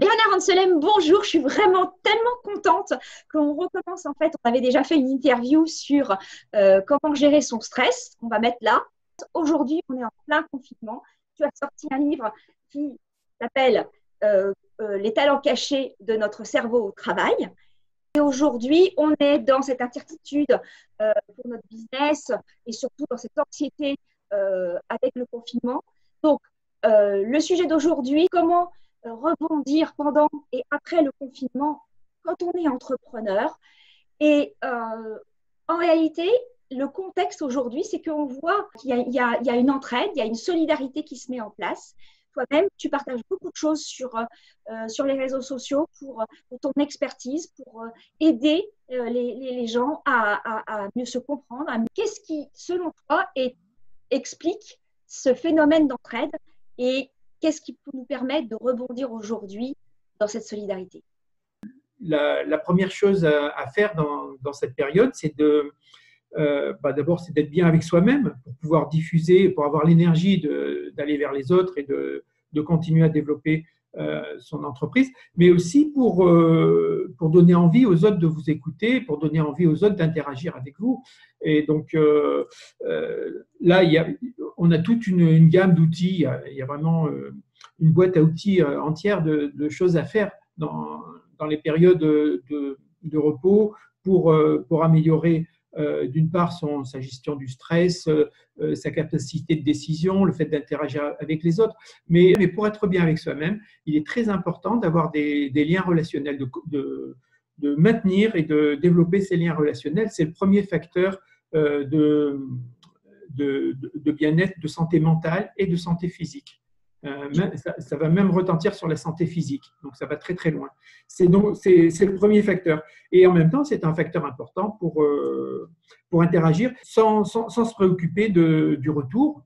Bernard Anselem, bonjour. Je suis vraiment tellement contente qu'on recommence. En fait, on avait déjà fait une interview sur euh, comment gérer son stress. On va mettre là. Aujourd'hui, on est en plein confinement. Tu as sorti un livre qui s'appelle euh, euh, Les talents cachés de notre cerveau au travail. Et aujourd'hui, on est dans cette incertitude pour notre business et surtout dans cette anxiété avec le confinement. Donc, le sujet d'aujourd'hui, comment rebondir pendant et après le confinement quand on est entrepreneur. Et euh, en réalité, le contexte aujourd'hui, c'est qu'on voit qu'il y, y, a une entraide, il y a une solidarité qui se met en place. Toi-même, tu partages beaucoup de choses sur, euh, sur les réseaux sociaux pour, ton expertise, pour aider les, les, gens à, mieux se comprendre. Qu'est-ce qui, selon toi, explique ce phénomène d'entraide et qu'est-ce qui peut nous permettre de rebondir aujourd'hui dans cette solidarité? La, première chose à, faire dans, cette période, c'est euh, bah, d'abord c'est d'être bien avec soi-même pour pouvoir diffuser, pour avoir l'énergie d'aller vers les autres et de, continuer à développer euh, son entreprise, mais aussi euh, pour donner envie aux autres de vous écouter, pour donner envie aux autres d'interagir avec vous. Et donc là, il y a, on a toute une, gamme d'outils. Il y a vraiment euh, une boîte à outils euh, entière de, choses à faire dans, les périodes de, repos pour, euh, pour améliorer d'une part son, sa gestion du stress, sa capacité de décision, le fait d'interagir avec les autres. Mais, mais, pour être bien avec soi-même, il est très important d'avoir des, liens relationnels, de, de, maintenir et de développer ces liens relationnels. C'est le premier facteur de, de, bien-être, de santé mentale et de santé physique. Euh, ça, va même retentir sur la santé physique, donc ça va très très loin. C'est donc c'est, le premier facteur, et en même temps c'est un facteur important pour euh, pour interagir sans, sans, se préoccuper du retour.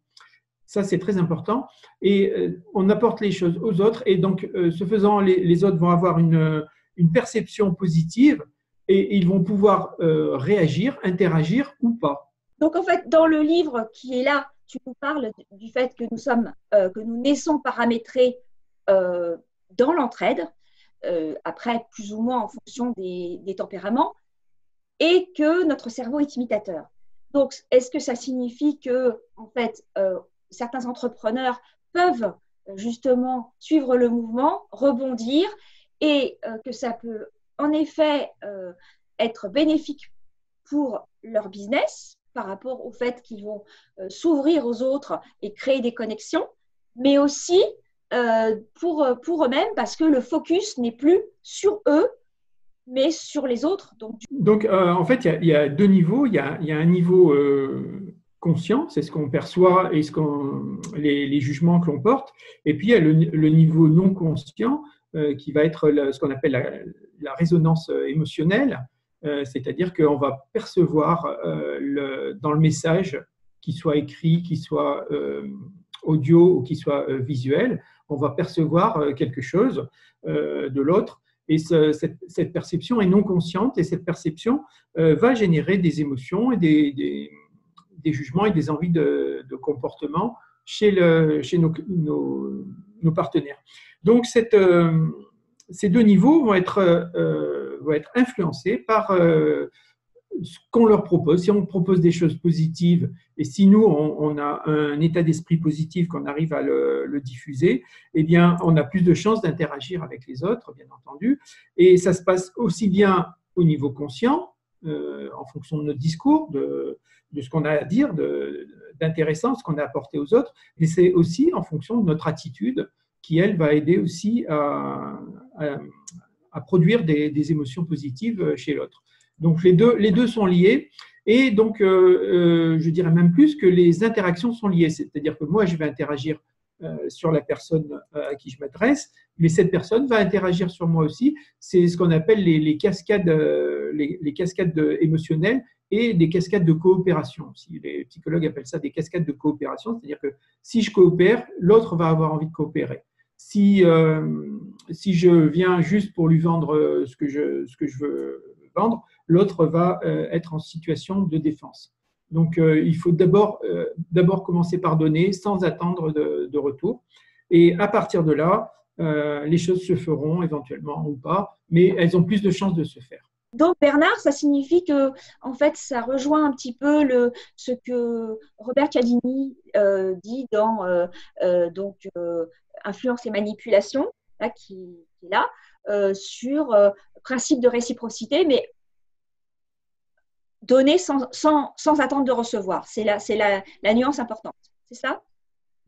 Ça c'est très important, et euh, on apporte les choses aux autres, et donc ce faisant, les, les, autres vont avoir une, une perception positive et ils vont pouvoir réagir, interagir ou pas. Donc en fait, dans le livre qui est là, tu nous parles du fait que nous sommes, euh, que nous naissons paramétrés euh, dans l'entraide, euh, après plus ou moins en fonction des, tempéraments, et que notre cerveau est imitateur. Donc, est-ce que ça signifie que en fait, certains entrepreneurs peuvent justement suivre le mouvement, rebondir, et que ça peut en effet être bénéfique pour leur business, par rapport au fait qu'ils vont euh, s'ouvrir aux autres et créer des connexions, mais aussi euh, pour, pour eux-mêmes parce que le focus n'est plus sur eux, mais sur les autres. Donc, euh, en fait, il y, a deux niveaux. Il y a, un niveau conscient, c'est ce qu'on perçoit et ce qu'on, les, jugements que l'on porte. Et puis, il y a le, niveau non conscient qui va être ce qu'on appelle la résonance émotionnelle. Euh, c'est-à-dire qu'on va percevoir euh, dans le message, qu'il soit écrit, qu'il soit euh, audio ou qu'il soit visuel, on va percevoir quelque chose de l'autre. Et cette, perception est non consciente et cette perception va générer des émotions et des, jugements et des envies de, comportement chez, nos, partenaires. Donc, ces deux niveaux vont être va être influencé par euh, ce qu'on leur propose. Si on propose des choses positives et si nous, on, a un état d'esprit positif, qu'on arrive à le, diffuser, eh bien, on a plus de chances d'interagir avec les autres, bien entendu. Et ça se passe aussi bien au niveau conscient, euh, en fonction de notre discours, de, ce qu'on a à dire, d'intéressant, ce qu'on a apporté aux autres, mais c'est aussi en fonction de notre attitude qui, elle, va aider aussi à produire des, émotions positives euh, chez l'autre. Donc les deux, sont liés. Et donc, euh, euh, je dirais même plus que les interactions sont liées. C'est-à-dire que moi, je vais interagir sur la personne à qui je m'adresse, mais cette personne va interagir sur moi aussi. C'est ce qu'on appelle les, cascades, les, cascades émotionnelles et des cascades de coopération. Les psychologues appellent ça des cascades de coopération, c'est-à-dire que si je coopère, l'autre va avoir envie de coopérer. Si, euh, si je viens juste pour lui vendre euh, ce que je, ce que je veux vendre, l'autre va euh, être en situation de défense. Donc, il faut d'abord d'abord commencer par donner sans attendre de, retour. Et à partir de là, les choses se feront éventuellement ou pas, mais elles ont plus de chances de se faire. Donc Bernard, ça signifie que en fait, ça rejoint un petit peu ce que Robert Cialdini dit dans donc influence et manipulation, là, qui, est là, sur principe de réciprocité, mais donner sans, sans, attendre de recevoir. C'est la, la, la nuance importante. C'est ça?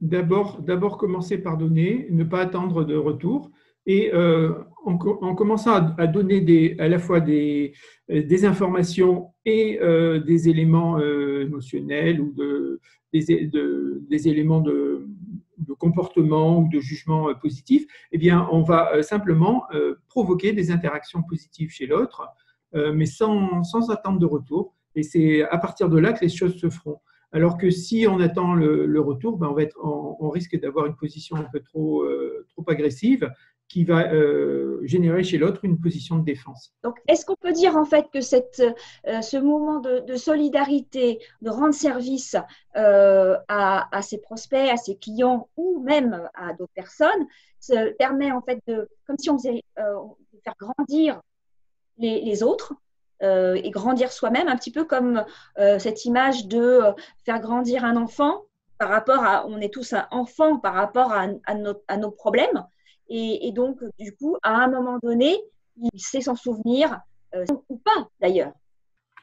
D'abord commencer par donner, ne pas attendre de retour. Et euh, en, commençant à, donner des, à la fois des, des informations et euh, des éléments euh, émotionnels ou de, des, éléments de, comportement ou de jugement positif, eh bien, on va simplement provoquer des interactions positives chez l'autre euh, mais sans, sans attente de retour. Et c'est à partir de là que les choses se feront. Alors que si on attend le, retour, ben on, va être, on, risque d'avoir une position un peu trop, euh, trop agressive qui va euh, générer chez l'autre une position de défense. Donc, est-ce qu'on peut dire en fait que cette, ce moment de, solidarité, de rendre service à, à, ses prospects, à ses clients ou même à d'autres personnes, permet en fait de, comme si on faisait de faire grandir les, autres euh, et grandir soi-même, un petit peu comme euh, cette image de euh, faire grandir un enfant par rapport à, on est tous un enfant par rapport à, nos, problèmes. Et, donc, du coup, à un moment donné, il sait s'en souvenir, ou pas d'ailleurs.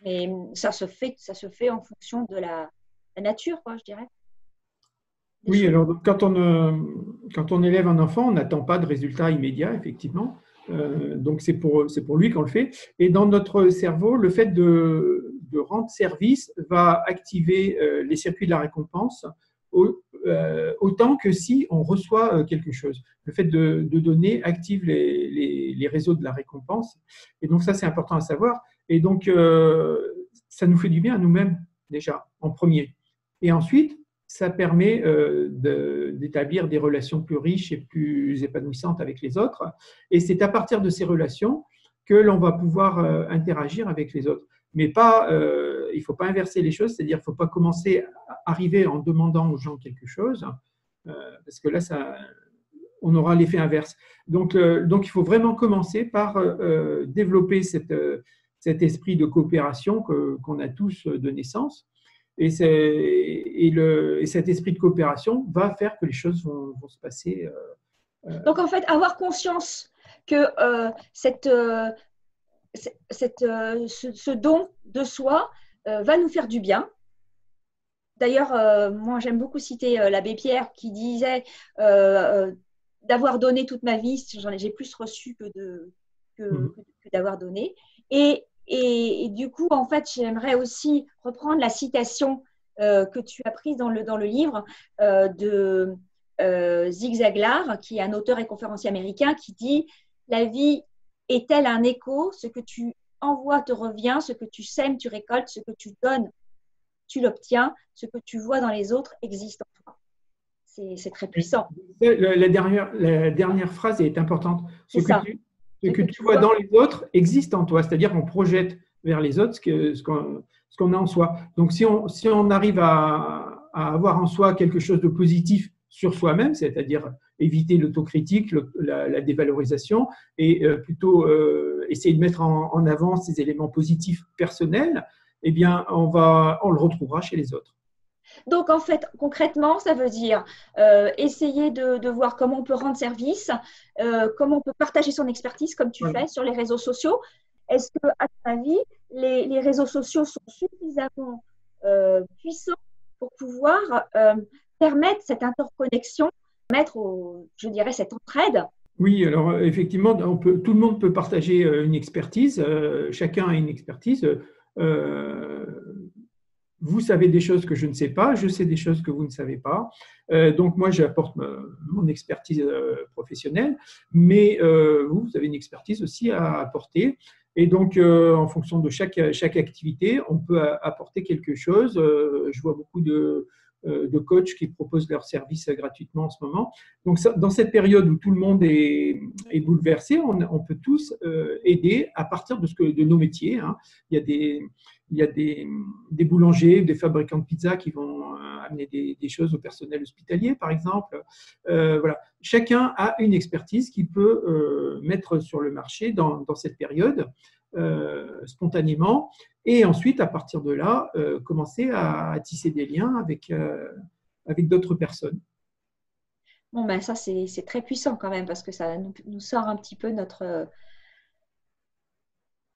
Mais ça se, fait, ça se fait en fonction de la, nature, quoi, je dirais. Oui, alors quand on, quand on élève un enfant, on n'attend pas de résultats immédiats, effectivement. Euh, donc c'est pour, pour lui qu'on le fait. Et dans notre cerveau, le fait de, de rendre service va activer euh, les circuits de la récompense euh, autant que si on reçoit quelque chose. Le fait de, donner active les, réseaux de la récompense. Et donc ça, c'est important à savoir. Et donc, ça nous fait du bien à nous-mêmes déjà, en premier. Et ensuite, ça permet euh, d'établir des relations plus riches et plus épanouissantes avec les autres. Et c'est à partir de ces relations que l'on va pouvoir euh, interagir avec les autres. Mais pas, euh, il ne faut pas inverser les choses, c'est-à-dire qu'il ne faut pas commencer à arriver en demandant aux gens quelque chose, parce que là, ça, on aura l'effet inverse. Donc, donc, il faut vraiment commencer par développer cette, cet esprit de coopération qu'on a tous de naissance et, cet esprit de coopération va faire que les choses vont, se passer. Euh, euh, Donc en fait, avoir conscience que euh, cette, cette, ce, don de soi va nous faire du bien. D'ailleurs, moi j'aime beaucoup citer l'abbé Pierre qui disait d'avoir donné toute ma vie, j'ai plus reçu que mmh. d'avoir donné. Et et, du coup, en fait, j'aimerais aussi reprendre la citation euh, que tu as prise dans le, dans le livre euh, de euh, Zig Ziglar, qui est un auteur et conférencier américain, qui dit La vie est-elle un écho Ce que tu envoies te revient, ce que tu sèmes, tu récoltes, ce que tu donnes, tu l'obtiens, ce que tu vois dans les autres existe en toi. C'est très puissant. La, dernière, la dernière phrase est importante. Ce que, tu, ce que tu vois dans les autres existe en toi, c'est-à-dire qu'on projette vers les autres ce qu'on a en soi. Donc si on, si on arrive à, avoir en soi quelque chose de positif sur soi-même, c'est-à-dire éviter l'autocritique, la, dévalorisation, et euh, plutôt euh, essayer de mettre en, avant ces éléments positifs personnels, eh bien, on, va, on le retrouvera chez les autres. Donc, en fait, concrètement, ça veut dire euh, essayer de, voir comment on peut rendre service, euh, comment on peut partager son expertise, comme tu fais sur les réseaux sociaux. Est-ce que, à ton avis, les, réseaux sociaux sont suffisamment euh, puissants pour pouvoir permettre cette interconnexion, mettre, je dirais, cette entraide oui, alors effectivement, on peut, tout le monde peut partager une expertise, chacun a une expertise vous savez des choses que je ne sais pas, je sais des choses que vous ne savez pas. Euh, donc moi, j'apporte mon expertise euh, professionnelle, mais euh, vous, vous avez une expertise aussi à apporter. Et donc, en fonction de chaque, chaque activité, on peut apporter quelque chose. je vois beaucoup de, de coachs qui proposent leurs services gratuitement en ce moment. Donc, dans cette période où tout le monde est, bouleversé, on, peut tous aider à partir de, ce que, de nos métiers. Hein. Il y a des il y a des, boulangers, des fabricants de pizza qui vont amener des, choses au personnel hospitalier, par exemple. voilà. Chacun a une expertise qu'il peut mettre sur le marché dans, cette période. Spontanément et ensuite à partir de là commencer à, tisser des liens avec, avec d'autres personnes. Bon, ben ça, c'est très puissant quand même parce que ça nous, sort un petit peu notre,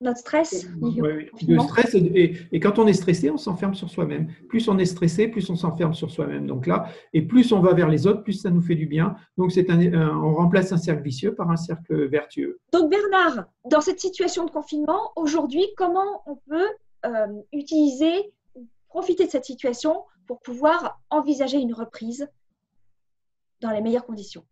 notre stress. le stress, et, quand on est stressé, on s'enferme sur soi-même. Plus on est stressé, plus on s'enferme sur soi-même. Donc là, et plus on va vers les autres, plus ça nous fait du bien. Donc c'est un, on remplace un cercle vicieux par un cercle vertueux. Donc Bernard, dans cette situation de confinement, aujourd'hui, comment on peut euh, utiliser, profiter de cette situation pour pouvoir envisager une reprise dans les meilleures conditions?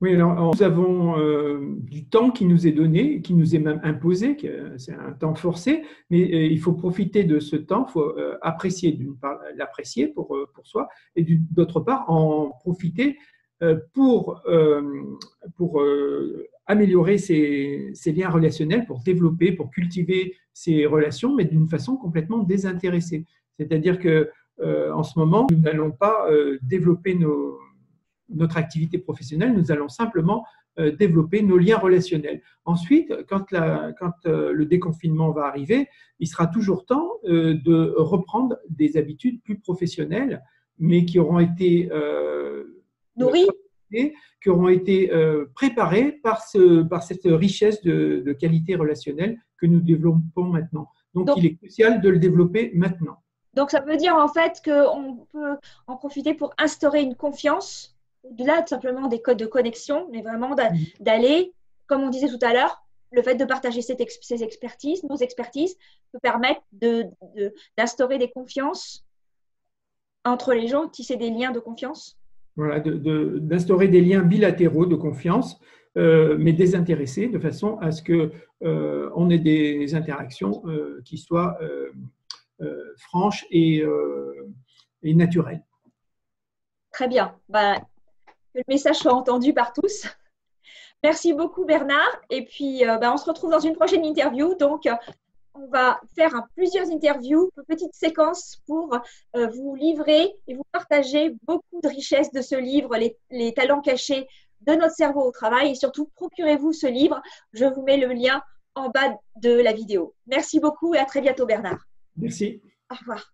Oui, alors nous avons euh, du temps qui nous est donné, qui nous est même imposé, c'est un temps forcé, mais euh, il faut profiter de ce temps, il faut euh, apprécier d'une part l'apprécier pour, pour soi, et d'autre part en profiter pour, pour améliorer ses, ses, liens relationnels, pour développer, pour cultiver ces relations, mais d'une façon complètement désintéressée. C'est-à-dire que euh, en ce moment, nous n'allons pas euh, développer notre activité professionnelle, nous allons simplement euh, développer nos liens relationnels. Ensuite, quand, le déconfinement va arriver, il sera toujours temps de reprendre des habitudes plus professionnelles, mais qui auront été nourries qui auront été préparées par, cette richesse de, qualité relationnelle que nous développons maintenant. Donc, il est crucial de le développer maintenant. Donc, ça veut dire en fait qu'on peut en profiter pour instaurer une confiance, au-delà de simplement des codes de connexion, mais vraiment mm. d'aller, comme on disait tout à l'heure, le fait de partager ces expertises, nos expertises, peut permettre d'instaurer des confiances entre les gens, tisser des liens de confiance. Voilà, d'instaurer des liens bilatéraux de confiance, euh, mais désintéressés, de façon à ce qu'on euh, ait des interactions euh, qui soient euh, franche euh, et, naturelle. Très bien. Bah, que le message soit entendu par tous. Merci beaucoup Bernard. Et puis, euh, bah, on se retrouve dans une prochaine interview. Donc, on va faire plusieurs interviews, une petite séquence pour vous livrer et vous partager beaucoup de richesses de ce livre, les, les, talents cachés de notre cerveau au travail. Et surtout, procurez-vous ce livre. Je vous mets le lien en bas de la vidéo. Merci beaucoup et à très bientôt Bernard. Merci. Au revoir.